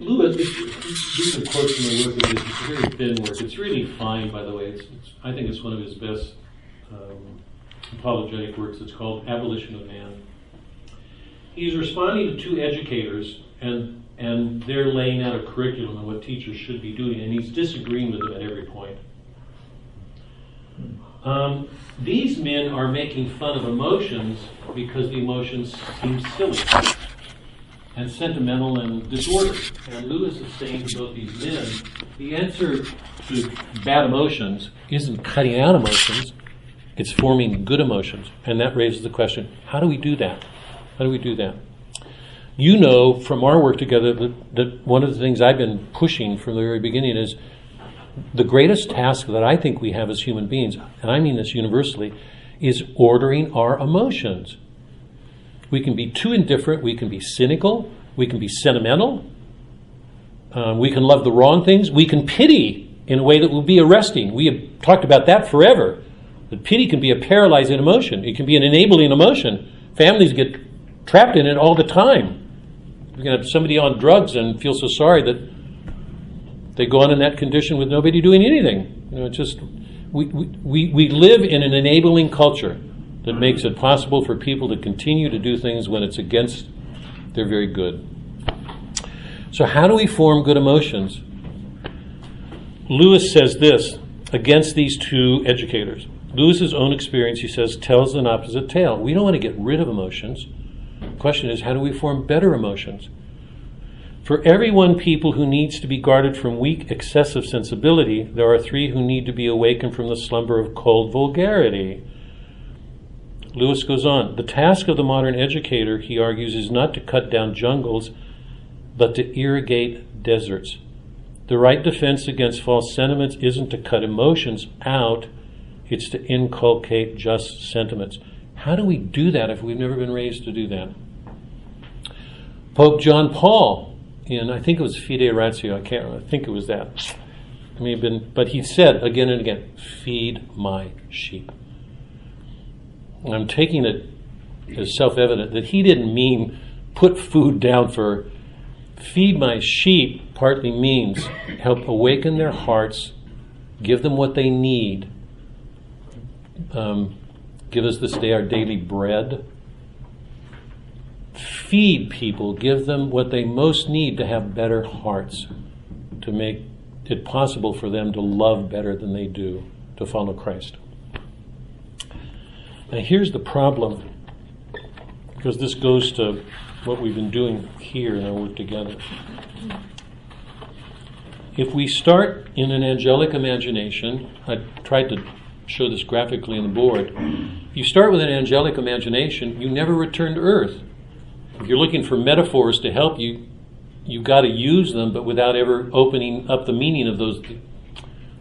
Lewis, these are quotes from the work of his. It's very thin work. It's really fine, by the way. It's, it's, I think it's one of his best um, apologetic works. It's called Abolition of Man. He's responding to two educators, and and they're laying out a curriculum and what teachers should be doing, and he's disagreeing with them at every point. Um, these men are making fun of emotions because the emotions seem silly and sentimental and disordered. And Lewis is saying to both these men, the answer to bad emotions isn't cutting out emotions, it's forming good emotions. And that raises the question how do we do that? How do we do that? You know from our work together that, that one of the things I've been pushing from the very beginning is the greatest task that I think we have as human beings, and I mean this universally, is ordering our emotions. We can be too indifferent, we can be cynical, we can be sentimental, um, we can love the wrong things, we can pity in a way that will be arresting. We have talked about that forever. That pity can be a paralyzing emotion, it can be an enabling emotion. Families get trapped in it all the time. You can have somebody on drugs and feel so sorry that they go on in that condition with nobody doing anything. You know, it's just we, we, we live in an enabling culture that makes it possible for people to continue to do things when it's against their very good. So, how do we form good emotions? Lewis says this against these two educators. Lewis's own experience, he says, tells an opposite tale. We don't want to get rid of emotions. The question is, how do we form better emotions? For every one people who needs to be guarded from weak, excessive sensibility, there are three who need to be awakened from the slumber of cold vulgarity. Lewis goes on The task of the modern educator, he argues, is not to cut down jungles, but to irrigate deserts. The right defense against false sentiments isn't to cut emotions out, it's to inculcate just sentiments. How do we do that if we've never been raised to do that? Pope John Paul, in I think it was Fide Ratio, I can't I think it was that. I mean, been, but he said again and again, feed my sheep. I'm taking it as self evident that he didn't mean put food down for feed my sheep, partly means help awaken their hearts, give them what they need. Um, give us this day our daily bread. Feed people, give them what they most need to have better hearts, to make it possible for them to love better than they do, to follow Christ. Now, here's the problem, because this goes to what we've been doing here in our work together. If we start in an angelic imagination, I tried to show this graphically on the board. If you start with an angelic imagination, you never return to earth. If you're looking for metaphors to help you, you've got to use them, but without ever opening up the meaning of those,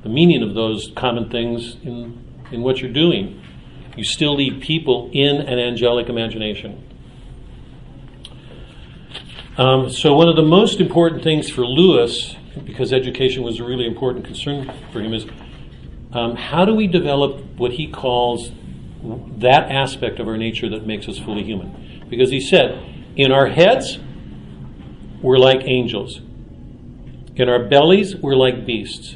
the meaning of those common things in, in what you're doing. You still leave people in an angelic imagination. Um, so, one of the most important things for Lewis, because education was a really important concern for him, is um, how do we develop what he calls that aspect of our nature that makes us fully human? Because he said, in our heads, we're like angels. In our bellies, we're like beasts.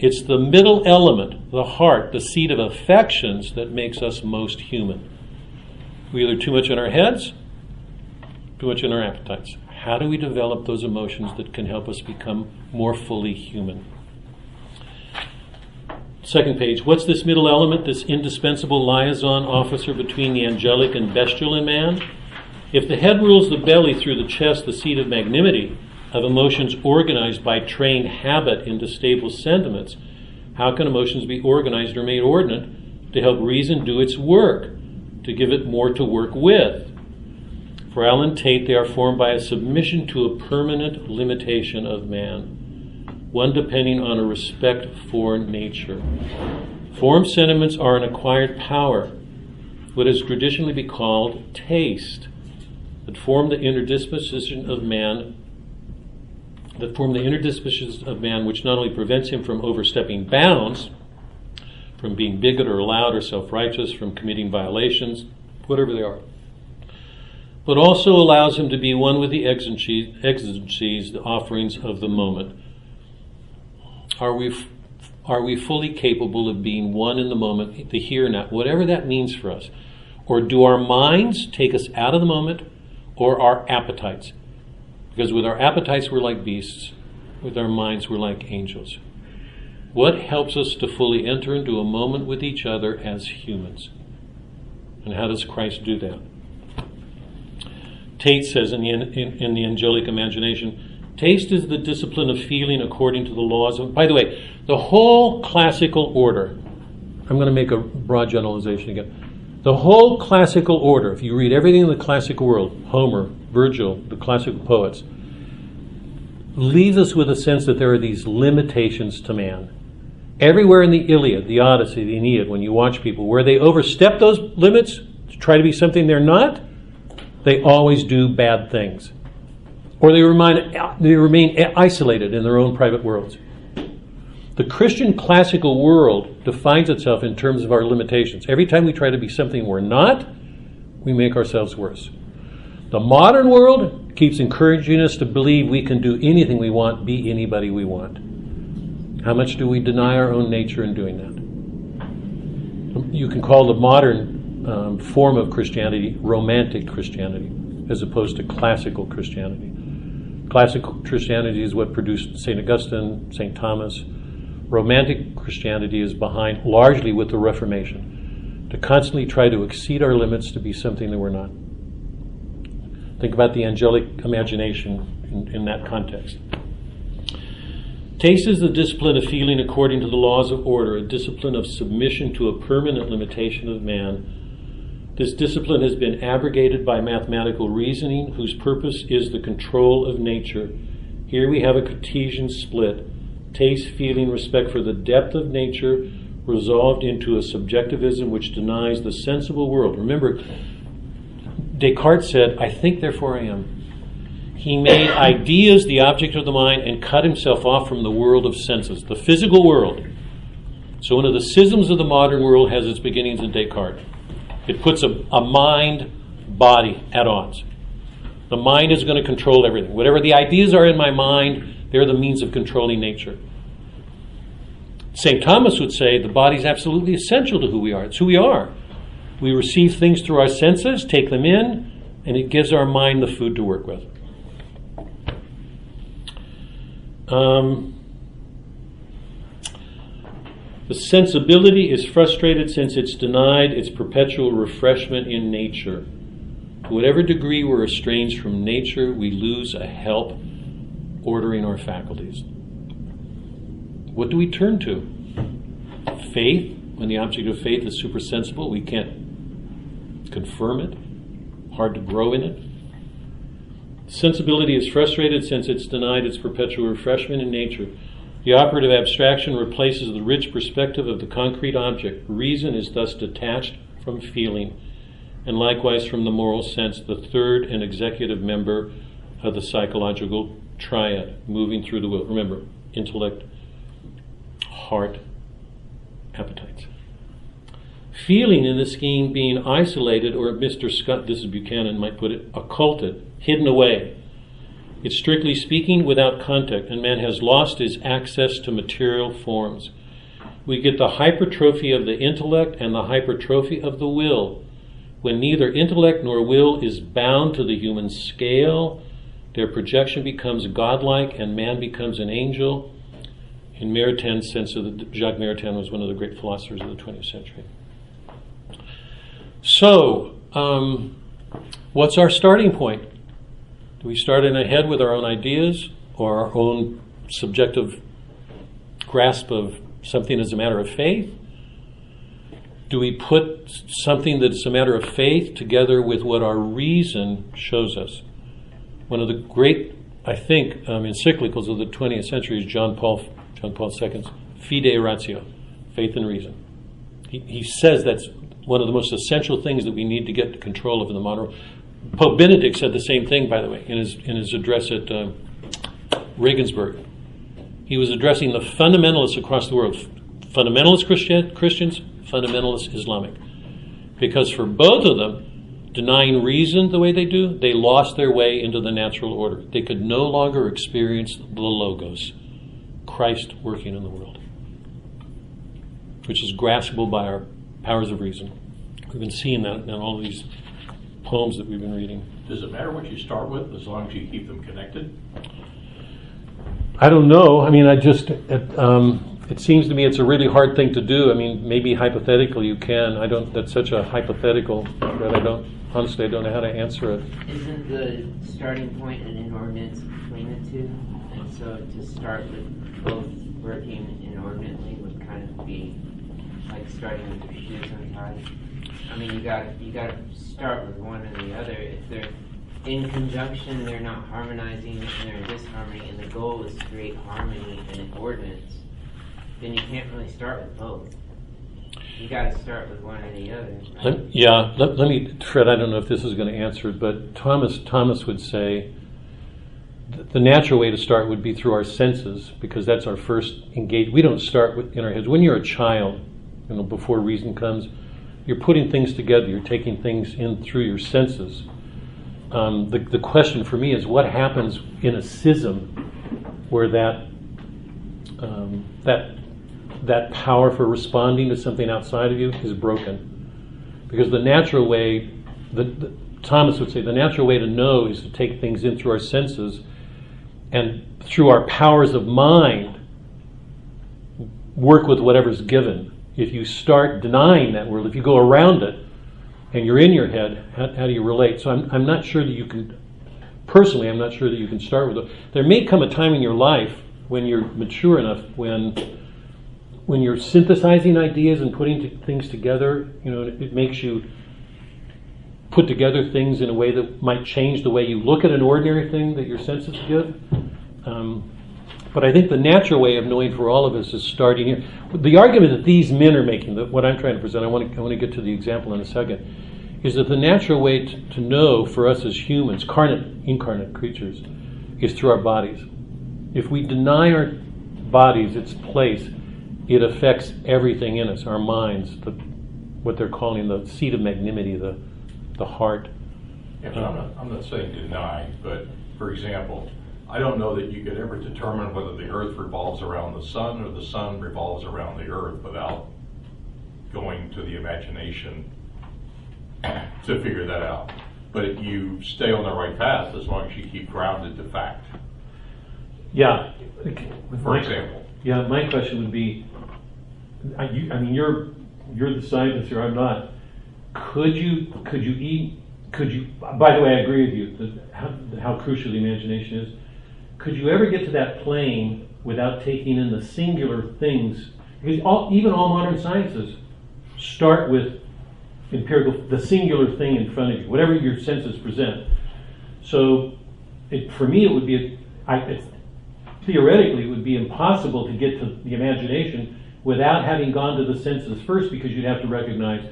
It's the middle element, the heart, the seat of affections, that makes us most human. We either too much in our heads, too much in our appetites. How do we develop those emotions that can help us become more fully human? Second page. What's this middle element, this indispensable liaison officer between the angelic and bestial in man? If the head rules the belly through the chest, the seat of magnanimity, of emotions organized by trained habit into stable sentiments, how can emotions be organized or made ordinate to help reason do its work, to give it more to work with? For Allen Tate, they are formed by a submission to a permanent limitation of man, one depending on a respect for nature. Formed sentiments are an acquired power, what has traditionally been called taste, that form the inner disposition of man that form the inner dispositions of man, which not only prevents him from overstepping bounds, from being bigoted or loud or self righteous, from committing violations, whatever they are, but also allows him to be one with the exigencies, the offerings of the moment. Are we, are we fully capable of being one in the moment, the here and now, whatever that means for us? Or do our minds take us out of the moment, or our appetites? Because with our appetites, we're like beasts. With our minds, we're like angels. What helps us to fully enter into a moment with each other as humans? And how does Christ do that? Tate says in the, in, in the angelic imagination, taste is the discipline of feeling according to the laws of. By the way, the whole classical order, I'm going to make a broad generalization again. The whole classical order, if you read everything in the classical world, Homer, Virgil, the classical poets, leaves us with a sense that there are these limitations to man. Everywhere in the Iliad, the Odyssey, the Aeneid, when you watch people, where they overstep those limits to try to be something they're not, they always do bad things. Or they remain, they remain isolated in their own private worlds. The Christian classical world defines itself in terms of our limitations. Every time we try to be something we're not, we make ourselves worse. The modern world keeps encouraging us to believe we can do anything we want, be anybody we want. How much do we deny our own nature in doing that? You can call the modern um, form of Christianity romantic Christianity as opposed to classical Christianity. Classical Christianity is what produced St. Augustine, St. Thomas. Romantic Christianity is behind largely with the Reformation, to constantly try to exceed our limits to be something that we're not. Think about the angelic imagination in, in that context. Taste is the discipline of feeling according to the laws of order, a discipline of submission to a permanent limitation of man this discipline has been abrogated by mathematical reasoning, whose purpose is the control of nature. Here we have a Cartesian split taste, feeling, respect for the depth of nature, resolved into a subjectivism which denies the sensible world. Remember, Descartes said, I think, therefore I am. He made ideas the object of the mind and cut himself off from the world of senses, the physical world. So, one of the schisms of the modern world has its beginnings in Descartes. It puts a, a mind body at odds. The mind is going to control everything. Whatever the ideas are in my mind, they're the means of controlling nature. St. Thomas would say the body is absolutely essential to who we are. It's who we are. We receive things through our senses, take them in, and it gives our mind the food to work with. Um, the sensibility is frustrated since it's denied its perpetual refreshment in nature. To whatever degree we're estranged from nature, we lose a help ordering our faculties. What do we turn to? Faith, when the object of faith is supersensible, we can't confirm it, hard to grow in it. Sensibility is frustrated since it's denied its perpetual refreshment in nature. The operative abstraction replaces the rich perspective of the concrete object. Reason is thus detached from feeling, and likewise from the moral sense, the third and executive member of the psychological triad, moving through the will. Remember, intellect, heart, appetites. Feeling in the scheme being isolated, or Mr. Scott, this is Buchanan, might put it, occulted, hidden away, it's strictly speaking without contact, and man has lost his access to material forms. We get the hypertrophy of the intellect and the hypertrophy of the will. When neither intellect nor will is bound to the human scale, their projection becomes godlike and man becomes an angel. In Maritain's sense of the, Jacques Maritain was one of the great philosophers of the 20th century. So, um, what's our starting point? Do we start in ahead with our own ideas or our own subjective grasp of something as a matter of faith? Do we put something that's a matter of faith together with what our reason shows us? One of the great, I think, um, encyclicals of the 20th century is John Paul, John Paul II's Fide Ratio, faith and reason. He, he says that's one of the most essential things that we need to get control of in the modern. Pope Benedict said the same thing, by the way, in his, in his address at uh, Regensburg. He was addressing the fundamentalists across the world fundamentalist Christian, Christians, fundamentalist Islamic. Because for both of them, denying reason the way they do, they lost their way into the natural order. They could no longer experience the Logos, Christ working in the world, which is graspable by our powers of reason. We've been seeing that in all of these poems that we've been reading. Does it matter what you start with as long as you keep them connected? I don't know. I mean, I just, it, um, it seems to me it's a really hard thing to do. I mean, maybe hypothetically you can. I don't, that's such a hypothetical that I don't, honestly, I don't know how to answer it. Isn't the starting point an inordinate between the two? And so to start with both working inordinately would kind of be like starting with your shoes untied. I mean, you got you got to start with one and the other. If they're in conjunction, they're not harmonizing, and they're in disharmony, and the goal is to create harmony and ordinance. Then you can't really start with both. You got to start with one or the other. Right? Let, yeah, let, let me, Fred. I don't know if this is going to answer but Thomas Thomas would say the natural way to start would be through our senses because that's our first engage. We don't start with, in our heads. When you're a child, you know, before reason comes, you're putting things together. You're taking things in through your senses. Um, the, the question for me is what happens in a schism where that um, that that power for responding to something outside of you is broken. Because the natural way, the, the, Thomas would say, the natural way to know is to take things in through our senses and through our powers of mind work with whatever's given. If you start denying that world, if you go around it and you're in your head, how, how do you relate? So I'm, I'm not sure that you can, personally, I'm not sure that you can start with it. There may come a time in your life when you're mature enough, when when you're synthesizing ideas and putting t- things together, you know, it, makes you put together things in a way that might change the way you look at an ordinary thing that your senses give. Um, but I think the natural way of knowing for all of us is starting here. The argument that these men are making, that what I'm trying to present, I want to, I want to get to the example in a second, is that the natural way to, to know for us as humans, carnate, incarnate creatures, is through our bodies. If we deny our bodies its place, it affects everything in us, our minds, the, what they're calling the seat of magnanimity, the, the heart. I'm not, I'm not saying deny, but for example, I don't know that you could ever determine whether the earth revolves around the sun or the sun revolves around the earth without going to the imagination to figure that out. But you stay on the right path as long as you keep grounded to fact. Yeah. For example. Yeah, my question would be I, you, I mean, you're you're the scientist here. I'm not. Could you could you eat? Could you? By the way, I agree with you. That how, how crucial the imagination is. Could you ever get to that plane without taking in the singular things? Because all, even all modern sciences start with empirical, the singular thing in front of you, whatever your senses present. So, it, for me, it would be, a, I, it, theoretically, it would be impossible to get to the imagination without having gone to the senses first because you'd have to recognize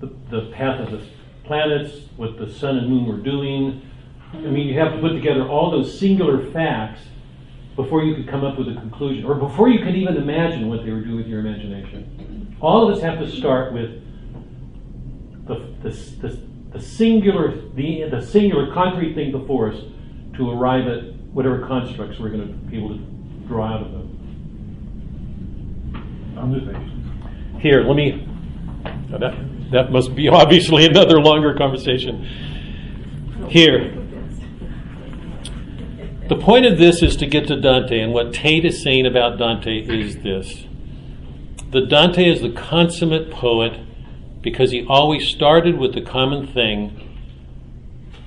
the, the path of the planets, what the sun and moon were doing. I mean, you have to put together all those singular facts before you could come up with a conclusion, or before you could even imagine what they were doing with your imagination. All of us have to start with the, the, the, the singular, the, the singular concrete thing before us to arrive at whatever constructs we're going to be able to draw out of them. Here, let me. That, that must be obviously another longer conversation. Here. The point of this is to get to Dante, and what Tate is saying about Dante is this that Dante is the consummate poet because he always started with the common thing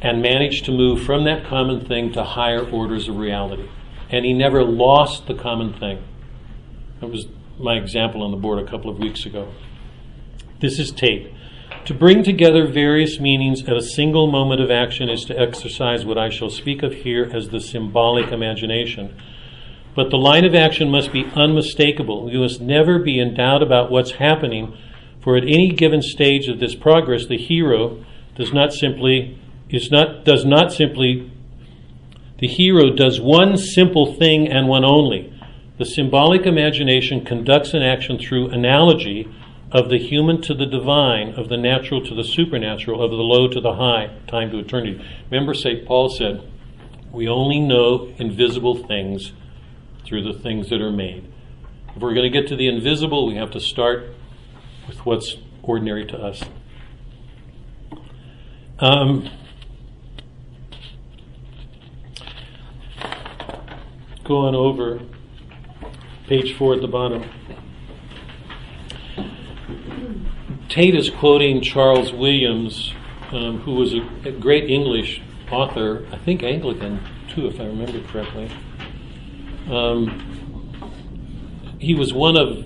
and managed to move from that common thing to higher orders of reality. And he never lost the common thing. That was my example on the board a couple of weeks ago. This is Tate. To bring together various meanings at a single moment of action is to exercise what I shall speak of here as the symbolic imagination. But the line of action must be unmistakable. You must never be in doubt about what's happening, for at any given stage of this progress, the hero does not simply is not does not simply the hero does one simple thing and one only the symbolic imagination conducts an action through analogy of the human to the divine, of the natural to the supernatural, of the low to the high, time to eternity. Remember, St. Paul said, We only know invisible things through the things that are made. If we're going to get to the invisible, we have to start with what's ordinary to us. Um, go on over page four at the bottom. Tate is quoting Charles Williams, um, who was a, a, great English author, I think Anglican too, if I remember correctly. Um, he was one of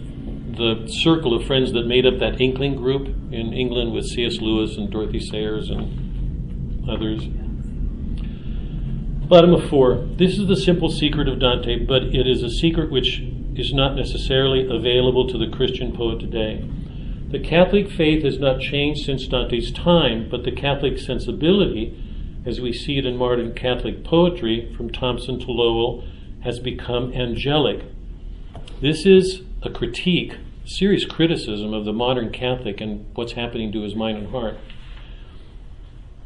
the circle of friends that made up that Inkling group in England with C.S. Lewis and Dorothy Sayers and others. Bottom of four. This is the simple secret of Dante, but it is a secret which is not necessarily available to the Christian poet today. The Catholic faith has not changed since Dante's time, but the Catholic sensibility, as we see it in modern Catholic poetry, from Thompson to Lowell, has become angelic. This is a critique, serious criticism of the modern Catholic and what's happening to his mind and heart.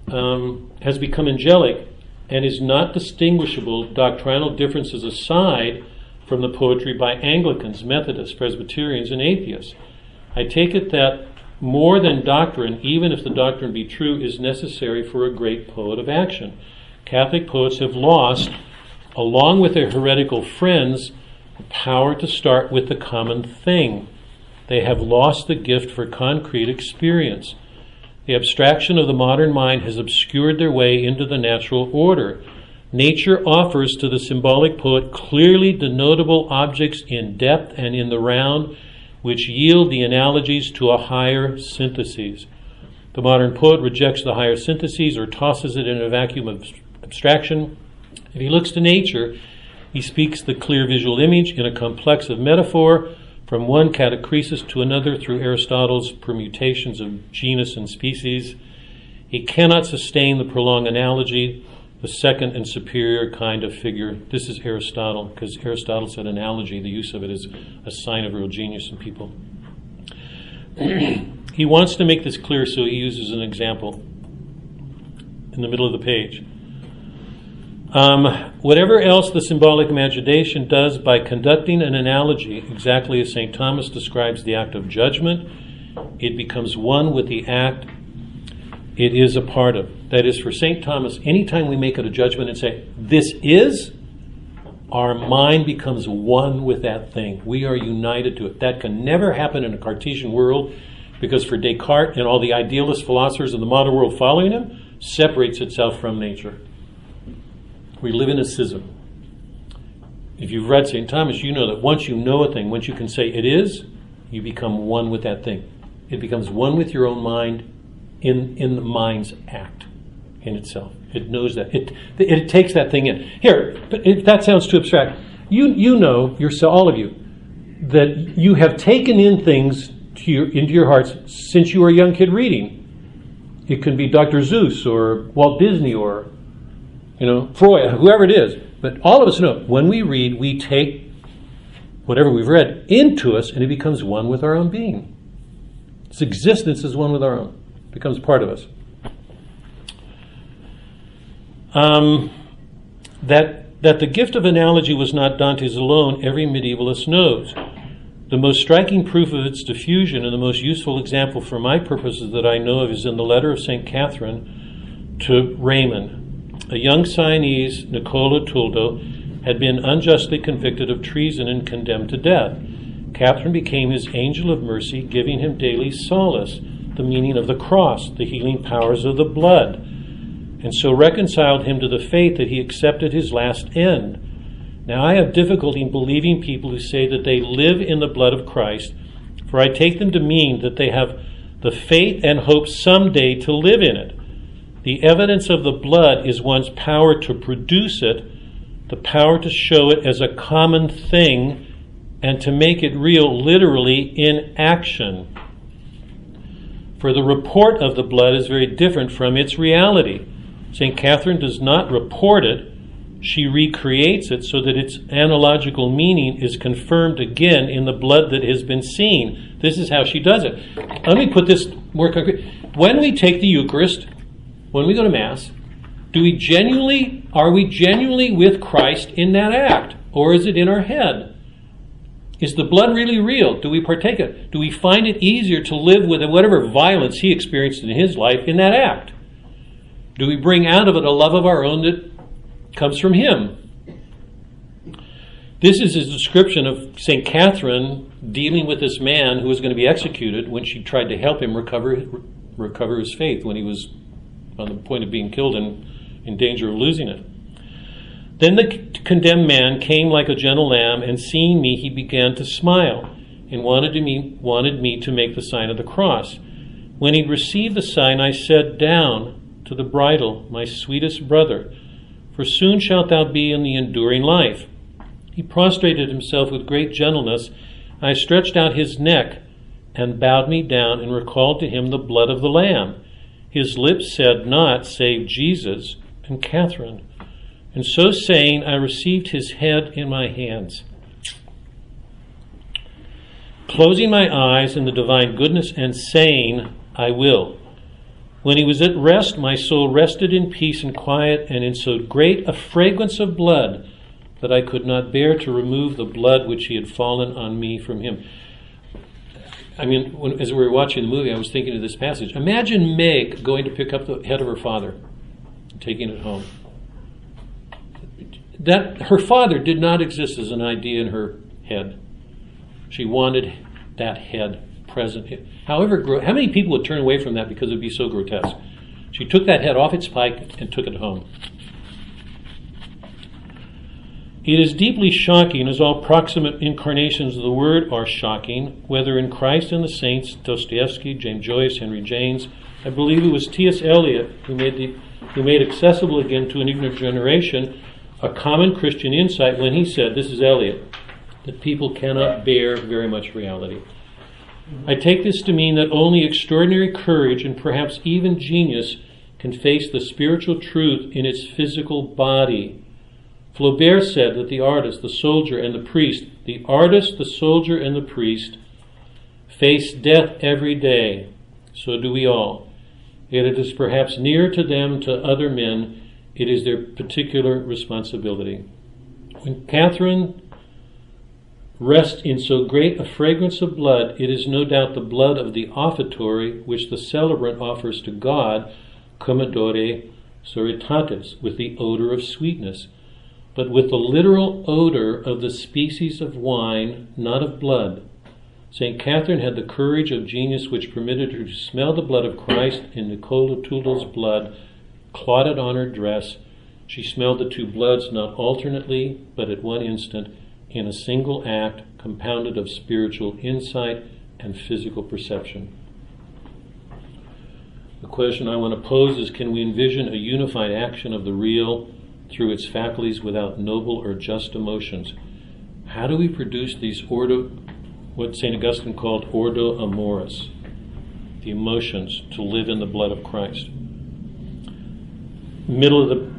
Um, has become angelic and is not distinguishable, doctrinal differences aside, from the poetry by Anglicans, Methodists, Presbyterians, and atheists. I take it that more than doctrine, even if the doctrine be true, is necessary for a great poet of action. Catholic poets have lost, along with their heretical friends, the power to start with the common thing. They have lost the gift for concrete experience. The abstraction of the modern mind has obscured their way into the natural order. Nature offers to the symbolic poet clearly denotable objects in depth and in the round, which yield the analogies to a higher synthesis. The modern poet rejects the higher syntheses or tosses it in a vacuum of abstraction. If he looks to nature, he speaks the clear visual image in a complex of metaphor from one catachresis to another through Aristotle's permutations of genus and species. He cannot sustain the prolonged analogy the second and superior kind of figure. This is Aristotle, because Aristotle said analogy, the use of it is a sign of real genius in people. he wants to make this clear, so he uses an example in the middle of the page. Um, whatever else the symbolic imagination does by conducting an analogy, exactly as St. Thomas describes the act of judgment, it becomes one with the act it is a part of. That is, for St. Thomas, anytime we make it a judgment and say, this is, our mind becomes one with that thing. We are united to it. That can never happen in a Cartesian world because for Descartes and all the idealist philosophers in the modern world following him, separates itself from nature. We live in a schism. If you've read St. Thomas, you know that once you know a thing, once you can say it is, you become one with that thing. It becomes one with your own mind in, in the mind's act in itself. It knows that. It, it takes that thing in. Here, but if that sounds too abstract, you, you know, yourself, all of you, that you have taken in things to your, into your hearts since you were a young kid reading. It can be Dr. Seuss or Walt Disney or, you know, Freud, whoever it is. But all of us know when we read, we take whatever we've read into us and it becomes one with our own being. Its existence is one with our own becomes part of us. Um, that, that the gift of analogy was not Dante's alone, every medievalist knows. The most striking proof of its diffusion and the most useful example for my purposes that I know of is in the letter of St. Catherine to Raymond. A young Sienese, Nicola Tuldo, had been unjustly convicted of treason and condemned to death. Catherine became his angel of mercy, giving him daily solace the meaning of the cross, the healing powers of the blood, and so reconciled him to the faith that he accepted his last end. Now, I have difficulty in believing people who say that they live in the blood of Christ, for I take them to mean that they have the faith and hope someday to live in it. The evidence of the blood is one's power to produce it, the power to show it as a common thing, and to make it real literally in action. For the report of the blood is very different from its reality. St. Catherine does not report it, she recreates it so that its analogical meaning is confirmed again in the blood that has been seen. This is how she does it. Let me put this more concrete. When we take the Eucharist, when we go to Mass, do we genuinely are we genuinely with Christ in that act? Or is it in our head? Is the blood really real? Do we partake of it? Do we find it easier to live with whatever violence he experienced in his life in that act? Do we bring out of it a love of our own that comes from him? This is a description of St. Catherine dealing with this man who was going to be executed when she tried to help him recover, recover his faith when he was on the point of being killed and in danger of losing it. Then the condemned man came like a gentle lamb, and seeing me, he began to smile, and wanted me, wanted me to make the sign of the cross. When he received the sign, I said, Down to the bridal, my sweetest brother, for soon shalt thou be in the enduring life. He prostrated himself with great gentleness. I stretched out his neck and bowed me down and recalled to him the blood of the Lamb. His lips said not, save Jesus and Catherine. And so saying, I received his head in my hands. Closing my eyes in the divine goodness and saying, I will. When he was at rest, my soul rested in peace and quiet, and in so great a fragrance of blood that I could not bear to remove the blood which he had fallen on me from him. I mean, when, as we were watching the movie, I was thinking of this passage. Imagine Meg going to pick up the head of her father, and taking it home that her father did not exist as an idea in her head. She wanted that head present. However, how many people would turn away from that because it would be so grotesque? She took that head off its pike and took it home. It is deeply shocking, as all proximate incarnations of the Word are shocking, whether in Christ and the saints, Dostoevsky, James Joyce, Henry James. I believe it was T.S. Eliot who made, the, who made accessible again to an ignorant generation a common Christian insight when he said, this is Eliot, that people cannot bear very much reality. I take this to mean that only extraordinary courage and perhaps even genius can face the spiritual truth in its physical body. Flaubert said that the artist, the soldier, and the priest, the artist, the soldier, and the priest, face death every day. So do we all. Yet it is perhaps nearer to them to other men it is their particular responsibility. When Catherine rests in so great a fragrance of blood, it is no doubt the blood of the offertory which the celebrant offers to God, commodore soritatis, with the odor of sweetness, but with the literal odor of the species of wine, not of blood. St. Catherine had the courage of genius which permitted her to smell the blood of Christ in Nicola Tuldo's blood clotted on her dress. She smelled the two bloods not alternately, but at one instant, in a single act compounded of spiritual insight and physical perception. The question I want to pose is can we envision a unified action of the real through its faculties without noble or just emotions? How do we produce these ordo, what St. Augustine called ordo amoris, the emotions to live in the blood of Christ? middle of the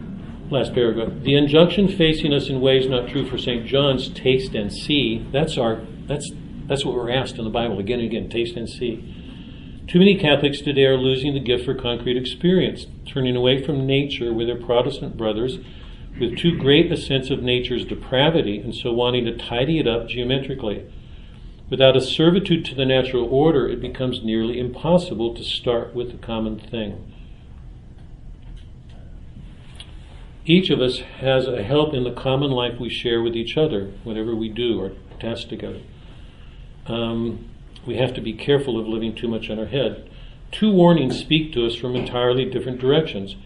last paragraph. The injunction facing us in ways not true for St. John's, taste and see, that's our that's that's what we're asked in the Bible again and again, taste and see. Too many Catholics today are losing the gift for concrete experience, turning away from nature with their Protestant brothers with too great a sense of nature's depravity and so wanting to tidy it up geometrically. Without a servitude to the natural order, it becomes nearly impossible to start with the common thing. Each of us has a help in the common life we share with each other, whatever we do or task together. Um, we have to be careful of living too much on our head. Two warnings speak to us from entirely different directions.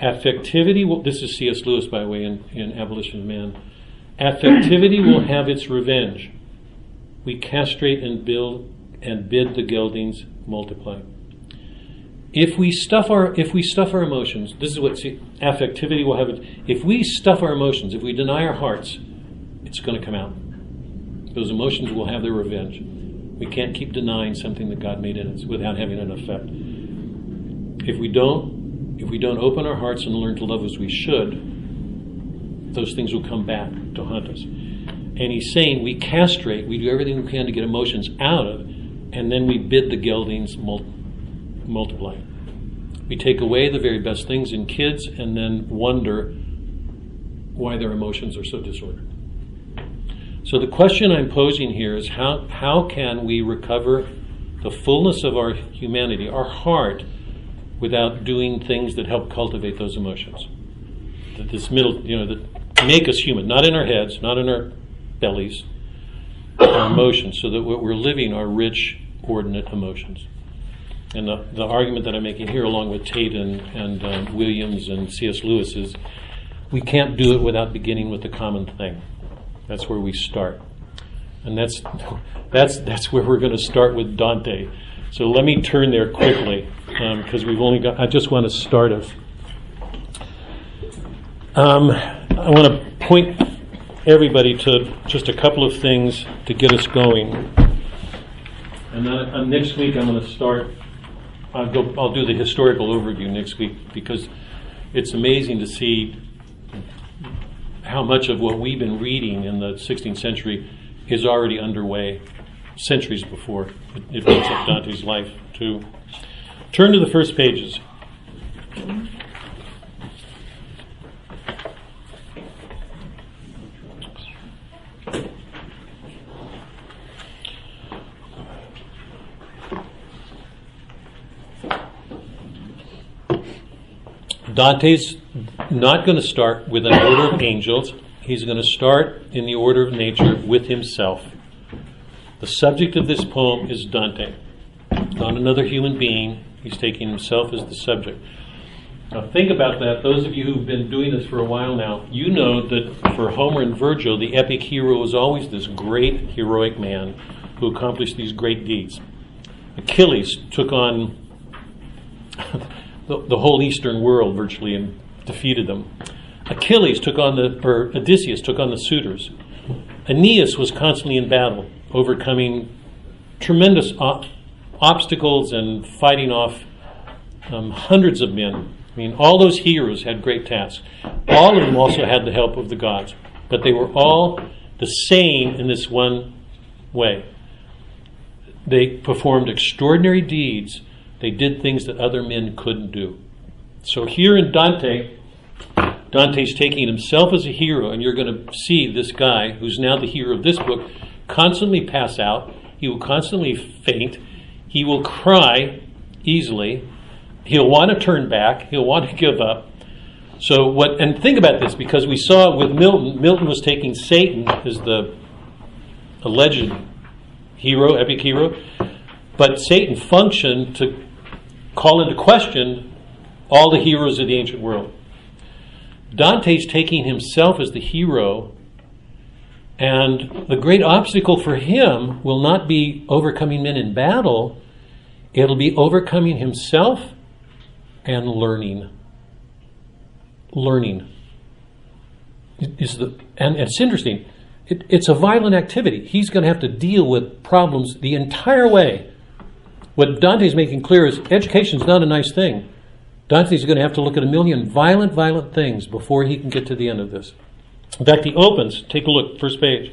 Affectivity will, this is C.S. Lewis, by the way, in, in Abolition of Man. Affectivity will have its revenge. We castrate and build and bid the geldings multiply if we stuff our if we stuff our emotions, this is what see, affectivity will have. If we stuff our emotions, if we deny our hearts, it's going to come out. Those emotions will have their revenge. We can't keep denying something that God made in us without having an effect. If we don't, if we don't open our hearts and learn to love as we should, those things will come back to haunt us. And he's saying we castrate, we do everything we can to get emotions out of, and then we bid the geldings mul- multiply. We take away the very best things in kids and then wonder why their emotions are so disordered. So the question I'm posing here is how, how can we recover the fullness of our humanity, our heart, without doing things that help cultivate those emotions? That this middle, you know, that make us human, not in our heads, not in our bellies, our emotions, so that what we're living are rich, ordinate emotions. And the, the argument that I'm making here, along with Tate and, and um, Williams and C.S. Lewis, is we can't do it without beginning with the common thing. That's where we start. And that's, that's, that's where we're going to start with Dante. So let me turn there quickly, because um, we've only got, I just want to start of. Um, I want to point everybody to just a couple of things to get us going. And then uh, next week I'm going to start, I'll, go, I'll do the historical overview next week, because it's amazing to see how much of what we've been reading in the 16th century is already underway centuries before it, makes up Dante's life, too. Turn to the first pages. Dante's not going to start with an order of angels. He's going to start in the order of nature with himself. The subject of this poem is Dante, not another human being. He's taking himself as the subject. Now, think about that. Those of you who've been doing this for a while now, you know that for Homer and Virgil, the epic hero was always this great heroic man who accomplished these great deeds. Achilles took on the, the whole Eastern world virtually and defeated them. Achilles took on the, or Odysseus took on the suitors. Aeneas was constantly in battle, overcoming tremendous op- obstacles and fighting off um, hundreds of men. I mean, all those heroes had great tasks. All of them also had the help of the gods, but they were all the same in this one way. They performed extraordinary deeds they did things that other men couldn't do. So here in Dante, Dante's taking himself as a hero, and you're going to see this guy, who's now the hero of this book, constantly pass out. He will constantly faint. He will cry easily. He'll want to turn back. He'll want to give up. So what? And think about this, because we saw with Milton. Milton was taking Satan as the alleged hero, epic hero, but Satan functioned to call into question all the heroes of the ancient world. Dante's taking himself as the hero, and the great obstacle for him will not be overcoming men in battle, it'll be overcoming himself and learning. Learning. Is the, and it's interesting. It, it's a violent activity. He's going to have to deal with problems the entire way what Dante's making clear is education is not a nice thing. Dante's going to have to look at a million violent, violent things before he can get to the end of this. In fact, he opens, take a look, first page.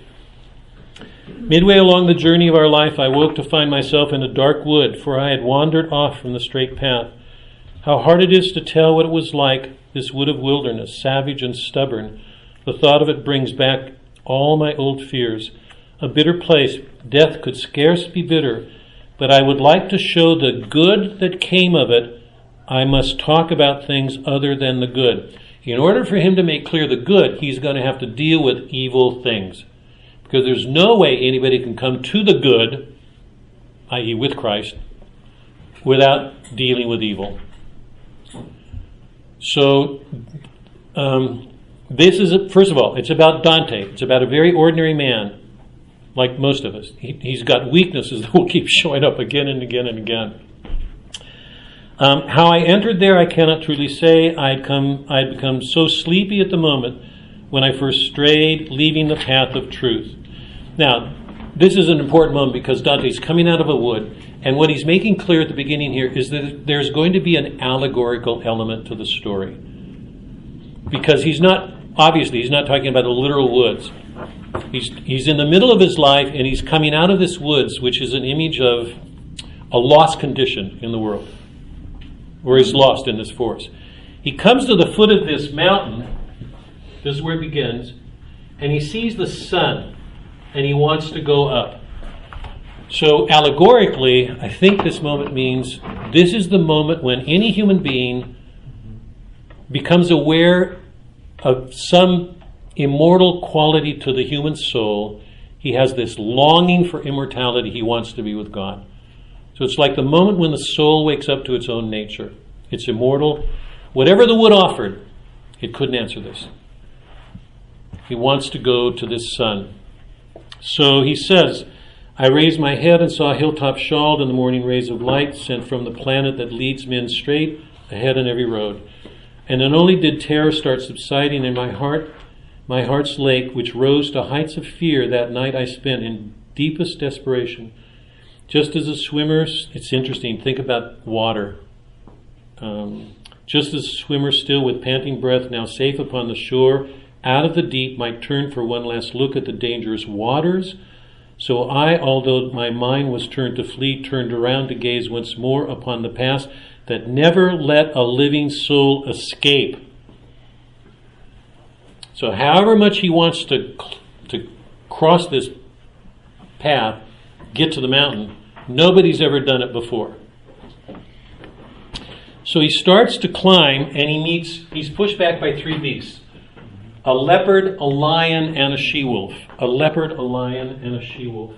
Midway along the journey of our life, I woke to find myself in a dark wood, for I had wandered off from the straight path. How hard it is to tell what it was like, this wood of wilderness, savage and stubborn. The thought of it brings back all my old fears. A bitter place, death could scarce be bitter but I would like to show the good that came of it. I must talk about things other than the good. In order for him to make clear the good, he's going to have to deal with evil things. Because there's no way anybody can come to the good, i.e., with Christ, without dealing with evil. So, um, this is, a, first of all, it's about Dante. It's about a very ordinary man like most of us. He, has got weaknesses that will keep showing up again and again and again. Um, how I entered there, I cannot truly say. I'd come, I'd become so sleepy at the moment when I first strayed, leaving the path of truth. Now, this is an important moment because Dante's coming out of a wood, and what he's making clear at the beginning here is that there's going to be an allegorical element to the story. Because he's not, obviously, he's not talking about the literal woods. He's, he's in the middle of his life and he's coming out of this woods, which is an image of a lost condition in the world, where he's lost in this forest. He comes to the foot of this mountain, this is where it begins, and he sees the sun, and he wants to go up. So, allegorically, I think this moment means this is the moment when any human being becomes aware of some immortal quality to the human soul. He has this longing for immortality. He wants to be with God. So it's like the moment when the soul wakes up to its own nature. It's immortal. Whatever the wood offered, it couldn't answer this. He wants to go to this sun. So he says, I raised my head and saw a hilltop shawled in the morning rays of light sent from the planet that leads men straight ahead on every road. And not only did terror start subsiding in my heart, my heart's lake, which rose to heights of fear that night I spent in deepest desperation. Just as a swimmer, it's interesting, think about water. Um, just as a swimmer, still with panting breath, now safe upon the shore, out of the deep, might turn for one last look at the dangerous waters, so I, although my mind was turned to flee, turned around to gaze once more upon the past that never let a living soul escape. So, however much he wants to, to cross this path, get to the mountain, nobody's ever done it before. So he starts to climb and he meets, he's pushed back by three beasts a leopard, a lion, and a she wolf. A leopard, a lion, and a she wolf.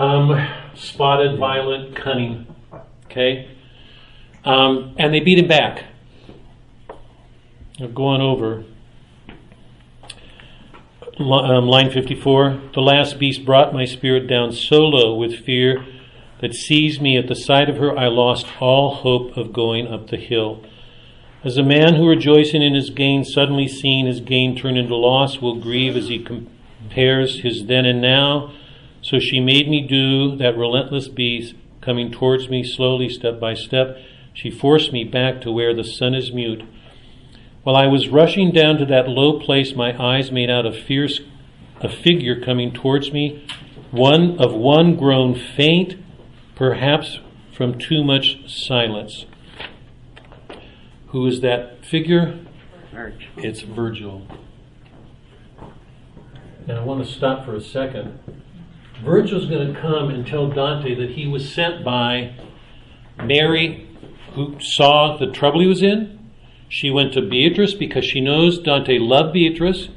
Um, spotted, violent, cunning. Okay? Um, and they beat him back. I'm going over. Um, line 54 The last beast brought my spirit down so low with fear that seized me at the sight of her, I lost all hope of going up the hill. As a man who rejoicing in his gain, suddenly seeing his gain turn into loss, will grieve as he compares his then and now, so she made me do that relentless beast, coming towards me slowly, step by step. She forced me back to where the sun is mute. While I was rushing down to that low place, my eyes made out a fierce a figure coming towards me, one of one grown faint, perhaps from too much silence. Who is that figure? Virgil. It's Virgil. And I want to stop for a second Virgil's going to come and tell Dante that he was sent by Mary, who saw the trouble he was in. She went to Beatrice because she knows Dante loved Beatrice.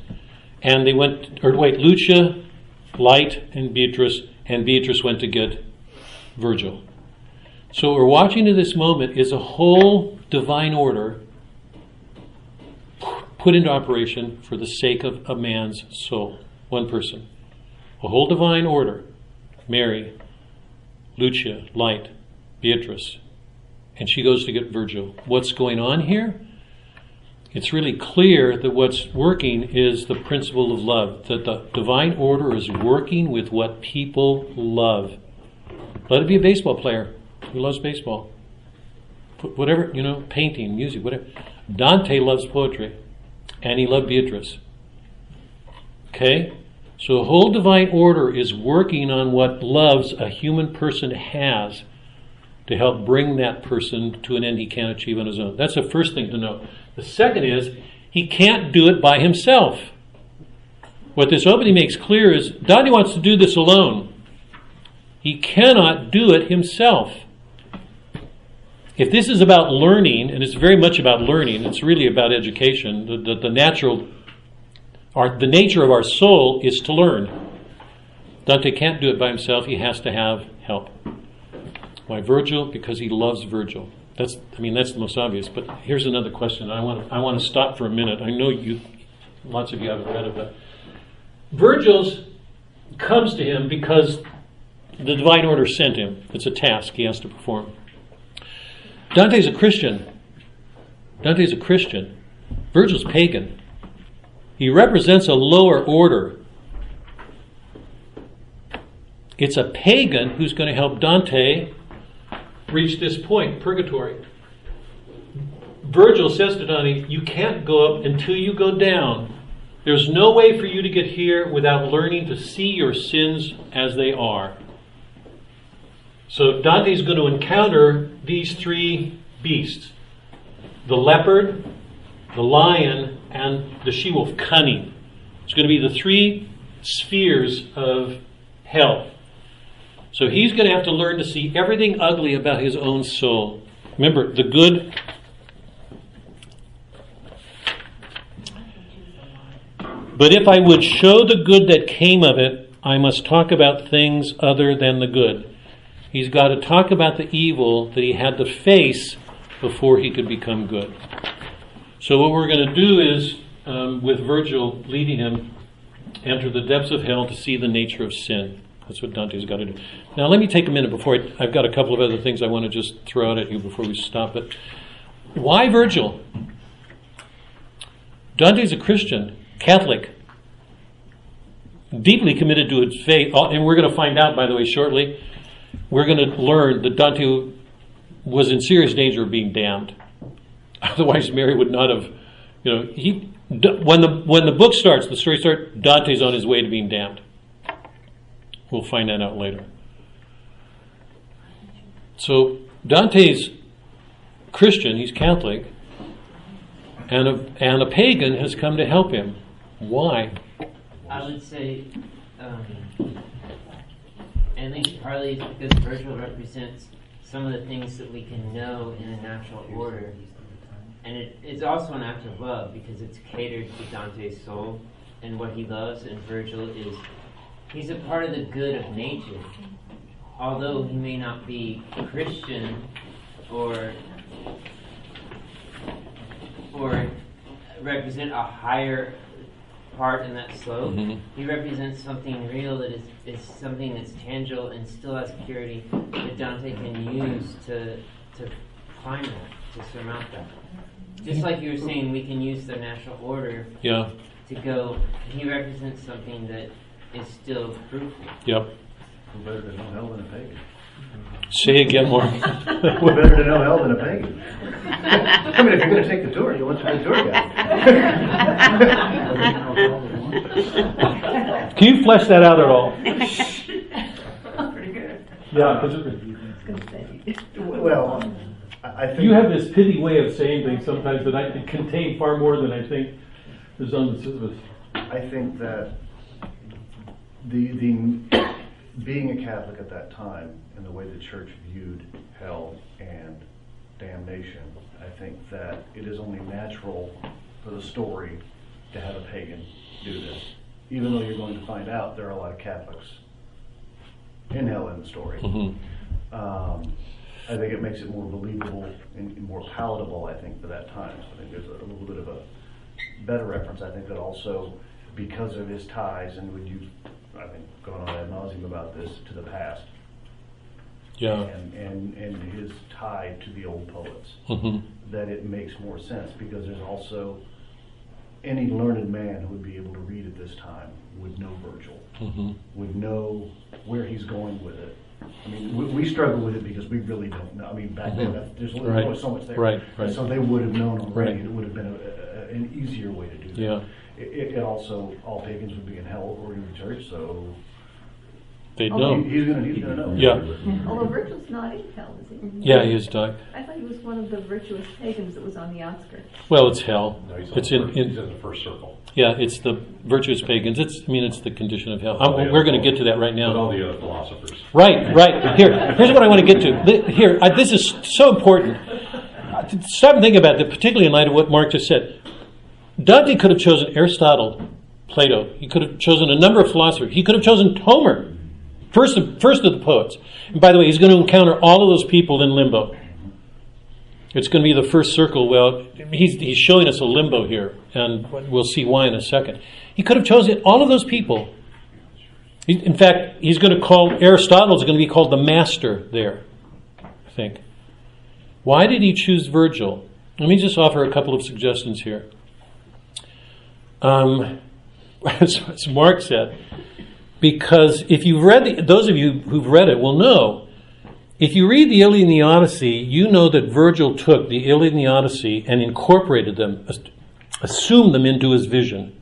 And they went, or wait, Lucia, Light, and Beatrice, and Beatrice went to get Virgil. So what we're watching in this moment is a whole divine order put into operation for the sake of a man's soul, one person a whole divine order Mary, Lucia, Light, Beatrice, and she goes to get Virgil. What's going on here? It's really clear that what's working is the principle of love, that the divine order is working with what people love. Let it be a baseball player who loves baseball. Whatever, you know, painting, music, whatever. Dante loves poetry, and he loved Beatrice. Okay? So the whole divine order is working on what loves a human person has to help bring that person to an end he can't achieve on his own. That's the first thing to know. The second is he can't do it by himself. What this opening makes clear is Dante wants to do this alone. He cannot do it himself. If this is about learning, and it's very much about learning, it's really about education, the, the, the natural our, the nature of our soul is to learn. Dante can't do it by himself, he has to have help. Why Virgil? Because he loves Virgil. That's, I mean, that's the most obvious. But here's another question. I want I want to stop for a minute. I know you, lots of you haven't read it, but Virgil's comes to him because the divine order sent him. It's a task he has to perform. Dante's a Christian. Dante's a Christian. Virgil's pagan. He represents a lower order. It's a pagan who's going to help Dante reach this point, purgatory. Virgil says to Dante, You can't go up until you go down. There's no way for you to get here without learning to see your sins as they are. So Dante's going to encounter these three beasts the leopard, the lion, and the she wolf, cunning. It's going to be the three spheres of hell. So he's going to have to learn to see everything ugly about his own soul. Remember, the good. But if I would show the good that came of it, I must talk about things other than the good. He's got to talk about the evil that he had to face before he could become good. So, what we're going to do is, um, with Virgil leading him, enter the depths of hell to see the nature of sin. That's what Dante's got to do. Now, let me take a minute before I, I've got a couple of other things I want to just throw out at you before we stop it. Why Virgil? Dante's a Christian, Catholic, deeply committed to his faith, and we're going to find out, by the way, shortly. We're going to learn that Dante was in serious danger of being damned. Otherwise, Mary would not have, you know, he when the when the book starts, the story starts. Dante's on his way to being damned. We'll find that out later. So Dante's Christian, he's Catholic, and a, and a pagan has come to help him. Why? I would say, um, at least partly because Virgil represents some of the things that we can know in a natural order. And it's also an act of love because it's catered to Dante's soul and what he loves. And Virgil is, he's a part of the good of nature. Although he may not be Christian or or represent a higher part in that slope. Mm-hmm. He represents something real that is, is something that's tangible and still has purity that Dante can use to to climb that, to surmount that. Just like you were saying, we can use the natural order yeah. to go. He represents something that is still fruitful. Yep. Who better to know hell than a pagan? Say again more. Who better to know hell than a pagan? I mean, if you're going to take the tour, you want to be a tour guide. Can you flesh that out at all? Pretty good. Yeah, because it's gonna be well, I think you have this pithy way of saying things sometimes that I can contain far more than I think is on the surface. I think that the the being a Catholic at that time and the way the church viewed hell and damnation, I think that it is only natural for the story to have a pagan do this, even though you're going to find out there are a lot of Catholics in hell in the story. Mm-hmm. Um, I think it makes it more believable and more palatable, I think, for that time. So I think there's a little bit of a better reference. I think that also, because of his ties, and would you've, I think, going on ad nauseum about this, to the past. Yeah. And, and, and his tie to the old poets, mm-hmm. that it makes more sense because there's also any learned man who would be able to read at this time would know Virgil, mm-hmm. would know where he's going with it I mean, we, we struggle with it because we really don't know. I mean, back then, that- there's only only so much there. Right, right. So they would have known already. Right. It would have been a, a, an easier way to do that. Yeah. It, it, it also, all pagans would be in hell according to the church, so They Oh, know. he- he's gonna, he's gonna know. Yeah. Although Virgil's not in hell, is he? Yeah, he is dark. I thought he was one of the virtuous pagans that was on the outskirts. Well, it's hell. No, he's It's the in, first- He's in in the first circle. yeah, it's the virtuous pagans. It's I mean, it's the condition of hell. All the I'm, we're going to get to that right But all now. the other philosophers. Right, right. Here, here's what I want to get to. Here, I, this is so important. Stop and think about it, particularly in light of what Mark just said. Dante could have chosen Aristotle, Plato. He could have chosen a number of philosophers. He could have chosen Homer, first of, first of the poets. And by the way, he's going to encounter all of those people in limbo. It's going to be the first circle. Well, he's, he's showing us a limbo here, and we'll see why in a second. He could have chosen all of those people. In fact, he's going to call Aristotle is going to be called the master there. I think. Why did he choose Virgil? Let me just offer a couple of suggestions here. Um, as Mark said, because if you've read the, those of you who've read it will know If you read the Iliad and the Odyssey, you know that Virgil took the Iliad and the Odyssey and incorporated them, assumed them into his vision.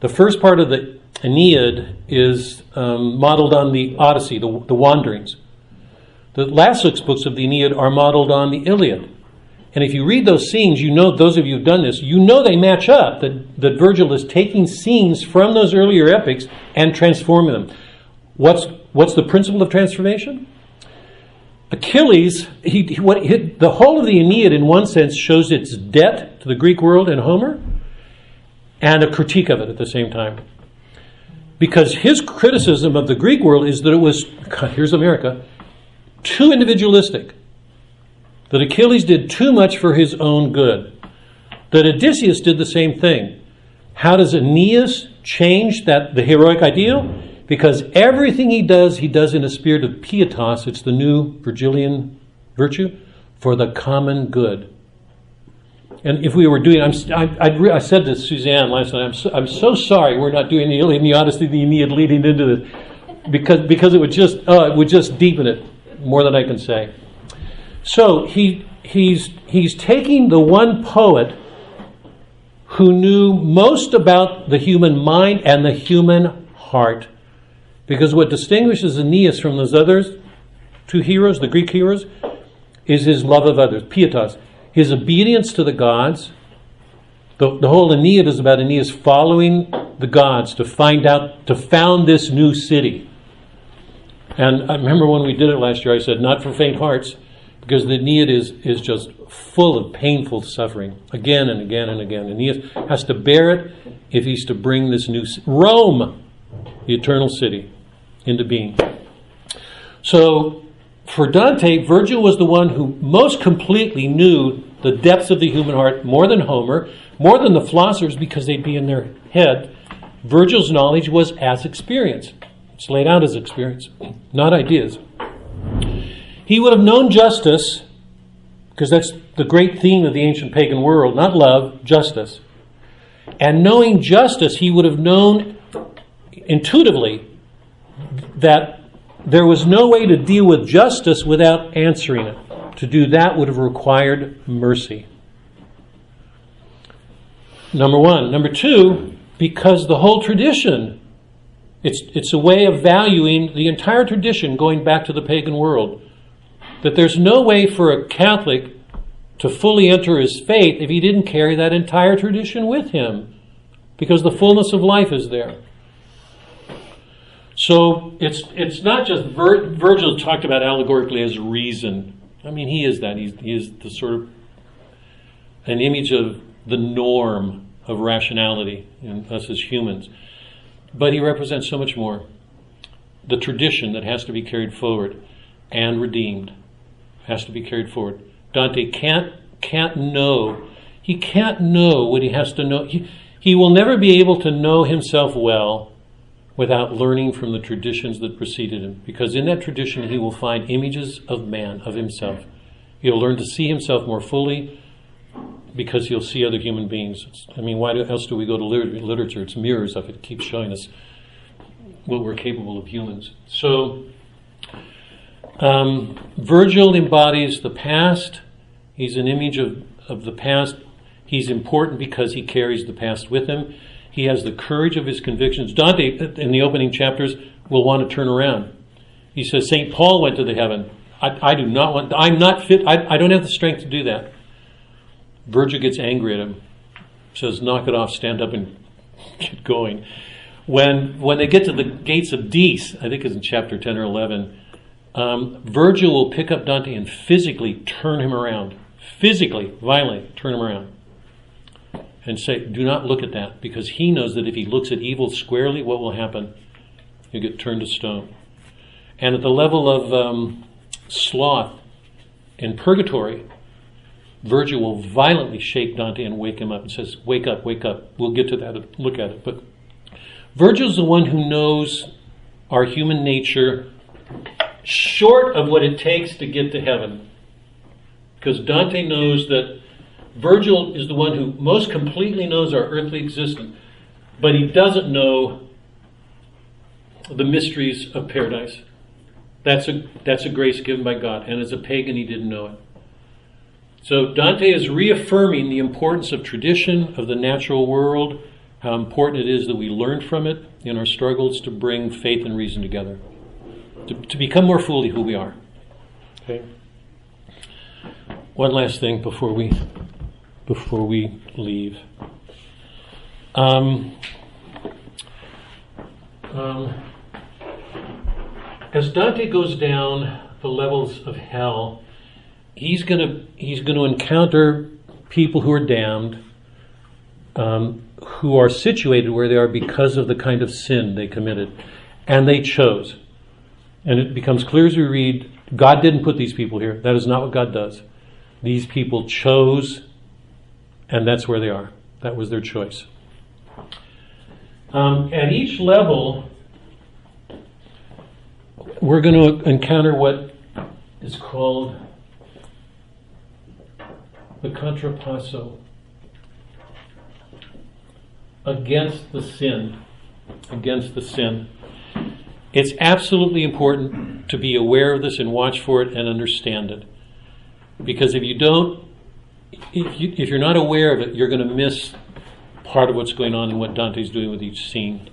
The first part of the Aeneid is um, modeled on the Odyssey, the, the wanderings. The last six books of the Aeneid are modeled on the Iliad. And if you read those scenes, you know, those of you who've done this, you know they match up, that, that Virgil is taking scenes from those earlier epics and transforming them. What's, what's the principle of transformation? Achilles, he, what, he, the whole of the Aeneid, in one sense, shows its debt to the Greek world and Homer, and a critique of it at the same time. Because his criticism of the Greek world is that it was, God, here's America, too individualistic. That Achilles did too much for his own good. That Odysseus did the same thing. How does Aeneas change that the heroic ideal? Because everything he does, he does in a spirit of pietas. It's the new Virgilian virtue for the common good. And if we were doing, I'm, I, I, I said to Suzanne last night, I'm so, I'm so sorry we're not doing the Iliad and the Odyssey, the Aeneid leading into this, because because it would just uh, it would just deepen it more than I can say. So he he's he's taking the one poet who knew most about the human mind and the human heart because what distinguishes Aeneas from those others two heroes, the Greek heroes, is his love of others, pietas, his obedience to the gods. The, the whole Aeneid is about Aeneas following the gods to find out, to found this new city. And I remember when we did it last year, I said, not for faint hearts, because the Aeneid is, is just full of painful suffering again and again and again. Aeneas has to bear it if he's to bring this new Rome, the eternal city, into being. So, for Dante, Virgil was the one who most completely knew the depths of the human heart more than Homer, more than the philosophers because they'd be in their head. Virgil's knowledge was as experience. It's laid out as experience, not ideas. He would have known justice, because that's the great theme of the ancient pagan world, not love, justice. And knowing justice, he would have known intuitively that there was no way to deal with justice without answering it. To do that would have required mercy. Number one. Number two, because the whole tradition, it's, it's a way of valuing the entire tradition going back to the pagan world. That there's no way for a Catholic to fully enter his faith if he didn't carry that entire tradition with him, because the fullness of life is there. So it's it's not just Vir, Virgil talked about allegorically as reason. I mean, he is that. He's, he is the sort of an image of the norm of rationality in us as humans. But he represents so much more. The tradition that has to be carried forward and redeemed has to be carried forward. Dante can't can't know. He can't know what he has to know. He, he will never be able to know himself well without learning from the traditions that preceded him. Because in that tradition, he will find images of man, of himself. He'll learn to see himself more fully because he'll see other human beings. I mean, why else do we go to literature? It's mirrors of it, it keeps showing us what we're capable of humans. So, um, Virgil embodies the past. He's an image of, of the past. He's important because he carries the past with him. He has the courage of his convictions. Dante, in the opening chapters, will want to turn around. He says, St. Paul went to the heaven. I, I do not want, I'm not fit, I, I don't have the strength to do that. Virgil gets angry at him, says, knock it off, stand up and get going. When, when they get to the gates of Dis, I think it's in chapter 10 or 11, um, Virgil will pick up Dante and physically turn him around. Physically, violently turn him around and say, do not look at that, because he knows that if he looks at evil squarely, what will happen? He'll get turned to stone. And at the level of um, sloth in purgatory, Virgil will violently shake Dante and wake him up and says, Wake up, wake up. We'll get to that, look at it. But Virgil's the one who knows our human nature short of what it takes to get to heaven. Because Dante knows that Virgil is the one who most completely knows our earthly existence, but he doesn't know the mysteries of paradise. That's a, that's a grace given by God. And as a pagan, he didn't know it. So Dante is reaffirming the importance of tradition, of the natural world, how important it is that we learn from it in our struggles to bring faith and reason together, to, to become more fully who we are. Okay. One last thing before we before we leave. Um, um, as Dante goes down the levels of hell, he's going to he's to encounter people who are damned, um, who are situated where they are because of the kind of sin they committed, and they chose. And it becomes clear as we read, God didn't put these people here. That is not what God does. These people chose, and that's where they are. That was their choice. Um, at each level, we're going to encounter what is called the contrapasso against the sin. Against the sin. It's absolutely important to be aware of this and watch for it and understand it. Because if you don't, if, you, if you're not aware of it, you're going to miss part of what's going on and what Dante's doing with each scene.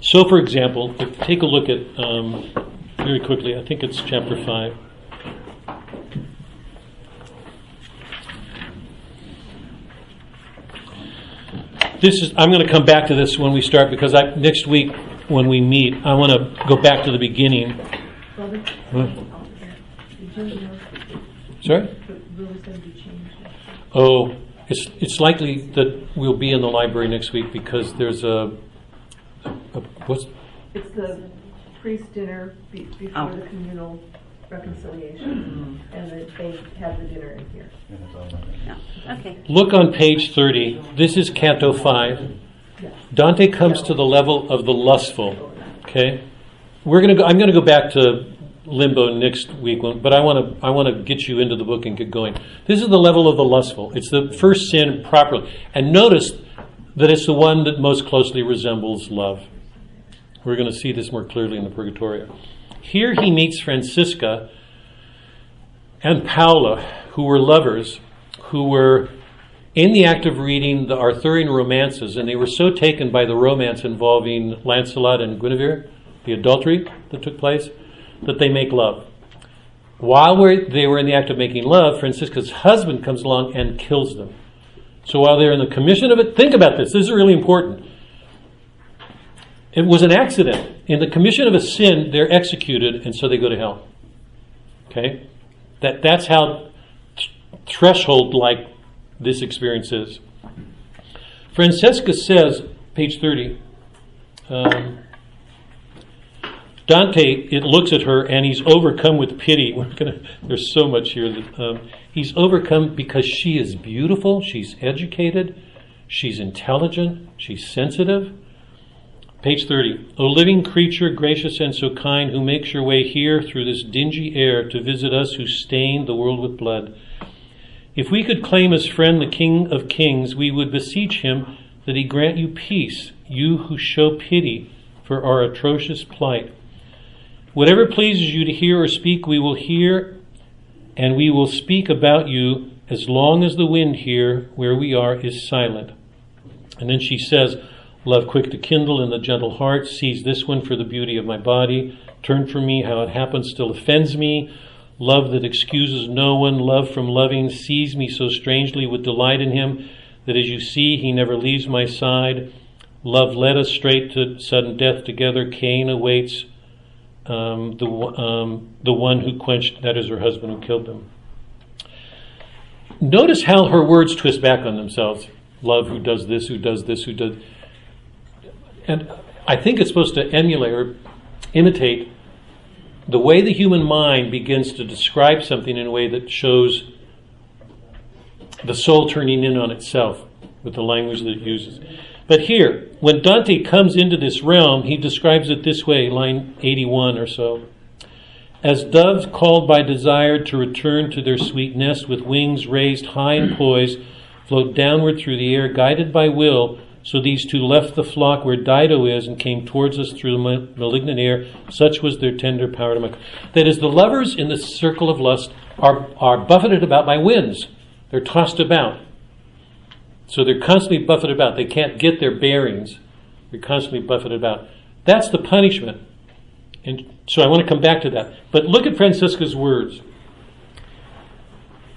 So, for example, if take a look at, um, very quickly, I think it's chapter 5. This is, I'm going to come back to this when we start because I, next week when we meet, I want to go back to the beginning. Huh? Did you know Sorry? the rules going to be changed? Oh, it's, it's likely that we'll be in the library next week because there's a, a, a what's, It's the priest dinner be- before Oh. the communal reconciliation, and that they have the dinner in here. And it's on my- No. Okay. Look on page 30. This is Canto 5. Dante comes to the level of the lustful. Okay? We're to go, I'm to go back to limbo next week, but I want to I want to get you into the book and get going. This is the level of the lustful. It's the first sin properly. And notice that it's the one that most closely resembles love. We're going to see this more clearly in the Purgatorio. Here he meets Francesca and Paolo, who were lovers, who were in the act of reading the Arthurian romances, and they were so taken by the romance involving Lancelot and Guinevere, the adultery that took place, that they make love. While they were in the act of making love, Francesca's husband comes along and kills them. So while they're in the commission of it, think about this. This is really important. It was an accident. In the commission of a sin, they're executed, and so they go to hell. Okay? That, that's how th- threshold like this experience is. Francesca says, page 30, um, Dante, it looks at her and he's overcome with pity. We're gonna, there's so much here that um, he's overcome because she is beautiful, she's educated, she's intelligent, she's sensitive. Page 30. O living creature, gracious and so kind, who makes your way here through this dingy air to visit us who stained the world with blood. If we could claim as friend the King of Kings, we would beseech him that he grant you peace, you who show pity for our atrocious plight. Whatever pleases you to hear or speak, we will hear, and we will speak about you as long as the wind here, where we are, is silent. And then she says, Love quick to kindle in the gentle heart, seize this one for the beauty of my body. Turn from me, how it happens still offends me. Love that excuses no one, love from loving, sees me so strangely with delight in him that as you see, he never leaves my side. Love led us straight to sudden death together. Caina waits um, the, um, the one who quenched, that is her husband who killed them. Notice how her words twist back on themselves. Love who does this, who does this, who does. And I think it's supposed to emulate or imitate the way the human mind begins to describe something in a way that shows the soul turning in on itself with the language that it uses. But here, when Dante comes into this realm, he describes it this way, line 81 or so. As doves called by desire to return to their sweet nest with wings raised high and poised, float downward through the air, guided by will, So these two left the flock where Dido is and came towards us through the malignant air. Such was their tender power to my. That is, the lovers in the circle of lust are, are buffeted about by winds. They're tossed about. So they're constantly buffeted about. They can't get their bearings. They're constantly buffeted about. That's the punishment. And so I want to come back to that. But look at Francesca's words.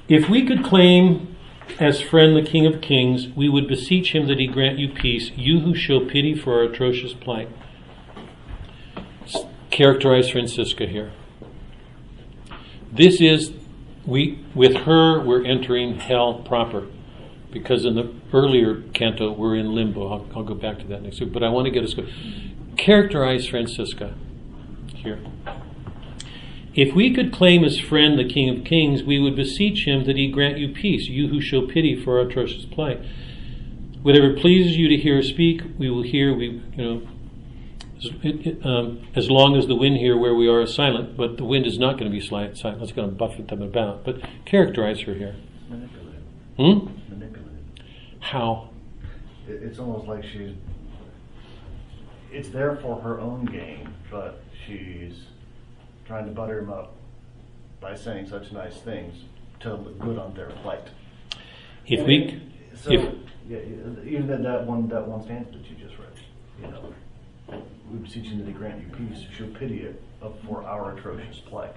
If we could claim as friend the King of Kings, we would beseech him that he grant you peace, you who show pity for our atrocious plight. Characterize Francesca here. This is we with her we're entering hell proper because in the earlier canto we're in limbo. I'll, I'll go back to that next week, but I want to get us go. Characterize Francesca here. If we could claim as friend the King of Kings, we would beseech him that he grant you peace, you who show pity for our atrocious plight. Whatever pleases you to hear or speak, we will hear. We, you know, um, as long as the wind here where we are is silent, but the wind is not going to be silent. It's going to buffet them about. But characterize her here. Manipulative. Hmm? Manipulative. How? It's almost like she's. It's there for her own gain, but she's trying to butter him up by saying such nice things to look good on their plight. If we, So, if yeah, even that, that one, that one stanza that you just read, you know, we beseech him that he grant you peace, show pity it up for our atrocious plight.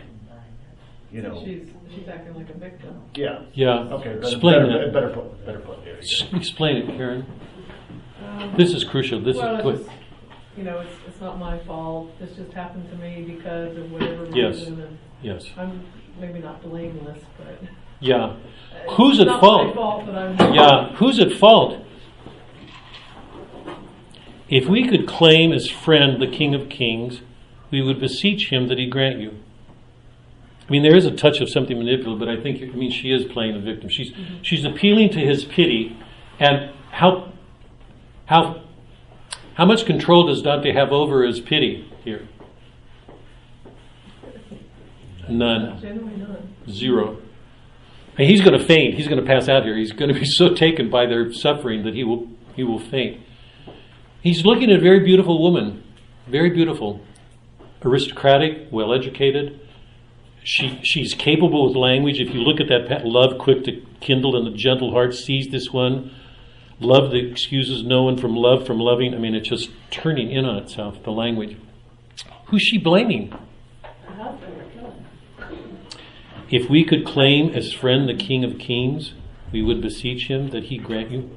You know, She's, she's acting like a victim. yeah. yeah, Okay, better, explain better, that. better put, better put there. S- Explain it, Karen. Um, This is crucial. This well, is it's what. just, you know, it's, it's not my fault. This just happened to me because of whatever Yes. reason. And Yes. I'm maybe not blameless, but Yeah. uh, Who's it's at not fault? My fault that I'm. Yeah, who's at fault? If we could claim as friend the King of Kings, we would beseech him that he grant you. I mean, there is a touch of something manipulative, but I think, I mean, she is playing a victim. She's, she's appealing to his pity, and how, how, how much control does Dante have over his pity here? None. Zero. And he's going to faint. He's going to pass out here. He's going to be so taken by their suffering that he will he will faint. He's looking at a very beautiful woman, very beautiful, aristocratic, well educated. She she's capable with language. If you look at that love, quick to kindle, and the gentle heart sees this one. Love that excuses no one from love from loving. I mean, it's just turning in on itself. The language. Who's she blaming? If we could claim as friend the King of Kings, we would beseech him that he grant you.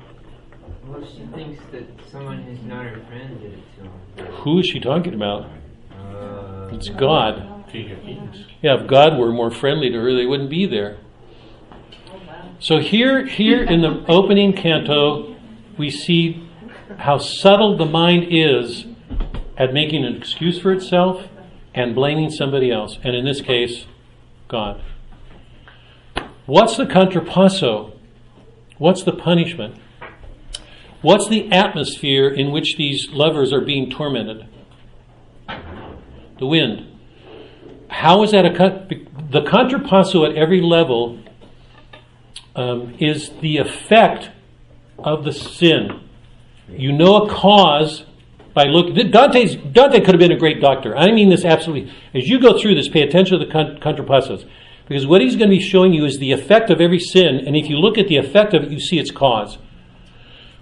Well, she thinks that someone who's not her friend did it to her. Who is she talking about? Uh, It's God. King of Kings. Yeah, if God were more friendly to her, they wouldn't be there. So here, here in the opening canto, we see how subtle the mind is at making an excuse for itself and blaming somebody else, and in this case, God. What's the contrapasso? What's the punishment? What's the atmosphere in which these lovers are being tormented? The wind. How is that a con- the contrapasso at every level um, is the effect of the sin. You know a cause by looking. Dante's Dante could have been a great doctor. I mean this absolutely. As you go through this, pay attention to the con- contrapassos because what he's going to be showing you is the effect of every sin, and if you look at the effect of it, you see its cause.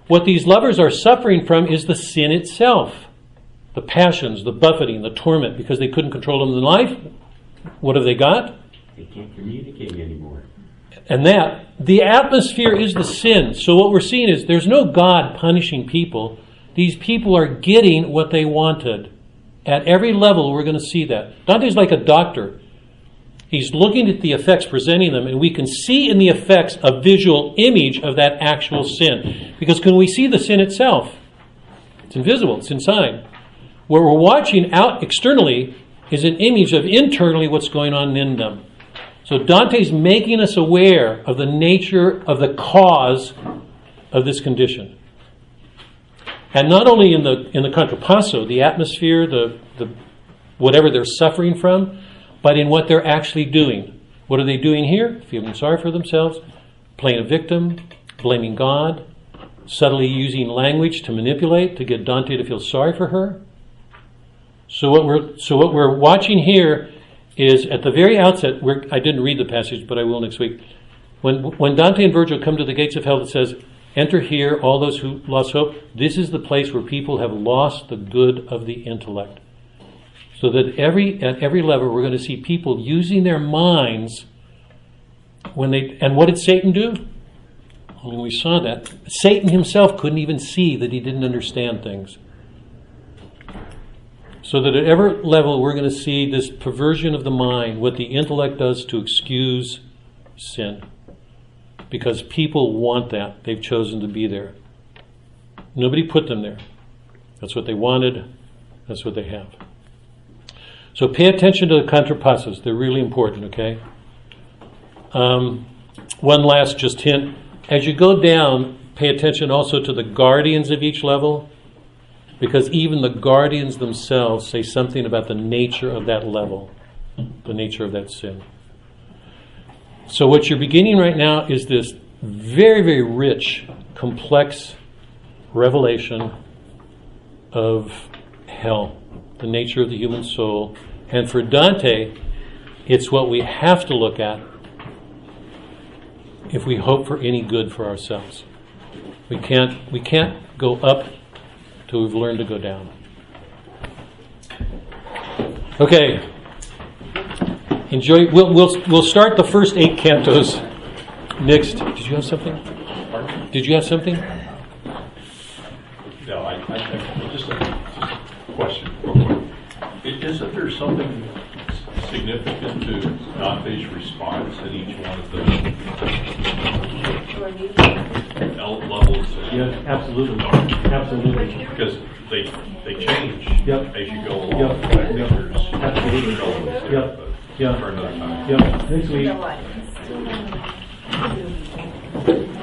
What these lovers are suffering from is the sin itself, the passions, the buffeting, the torment, because they couldn't control them in life. What have they got? They can't communicate anymore. And that, the atmosphere is the sin. So what we're seeing is there's no God punishing people. These people are getting what they wanted. At every level, we're going to see that. Dante's like a doctor. He's looking at the effects, presenting them, and we can see in the effects a visual image of that actual sin. Because can we see the sin itself? It's invisible, it's inside. What we're watching out externally is an image of internally what's going on in them. So Dante's making us aware of the nature of the cause of this condition. And not only in the in the contrapasso, the atmosphere, the, the whatever they're suffering from, but in what they're actually doing. What are they doing here? Feeling sorry for themselves, playing a victim, blaming God, subtly using language to manipulate to get Dante to feel sorry for her. So what we're so what we're watching here is at the very outset. I didn't read the passage, but I will next week. When when Dante and Virgil come to the gates of hell, it says, "Enter here, all those who lost hope." This is the place where people have lost the good of the intellect. So that every at every level, we're going to see people using their minds when they. And what did Satan do? I mean, we saw that, Satan himself couldn't even see that he didn't understand things. So that at every level, we're going to see this perversion of the mind, what the intellect does to excuse sin. Because people want that. They've chosen to be there. Nobody put them there. That's what they wanted. That's what they have. So pay attention to the contrapassos. They're really important, okay? Um, one last just hint. As you go down, pay attention also to the guardians of each level, because even the guardians themselves say something about the nature of that level, the nature of that sin. So, what you're beginning right now is this very, very rich, complex revelation of hell, the nature of the human soul. And for Dante, it's what we have to look at if we hope for any good for ourselves. We can't, we can't go up till we've learned to go down. Okay. Enjoy. We'll, we'll, we'll start the first eight cantos next. Did you have something? Did you have something? No, I, I just a question, real quick. I- Isn't there something significant to Dante's response in each one of the el- levels? Yes, absolutely. Absolutely. Because they, they change Yep. as you go along. Yep. I think there's Absolutely. there, Yep. but Yep. For another time. Yep. Next You week. know what?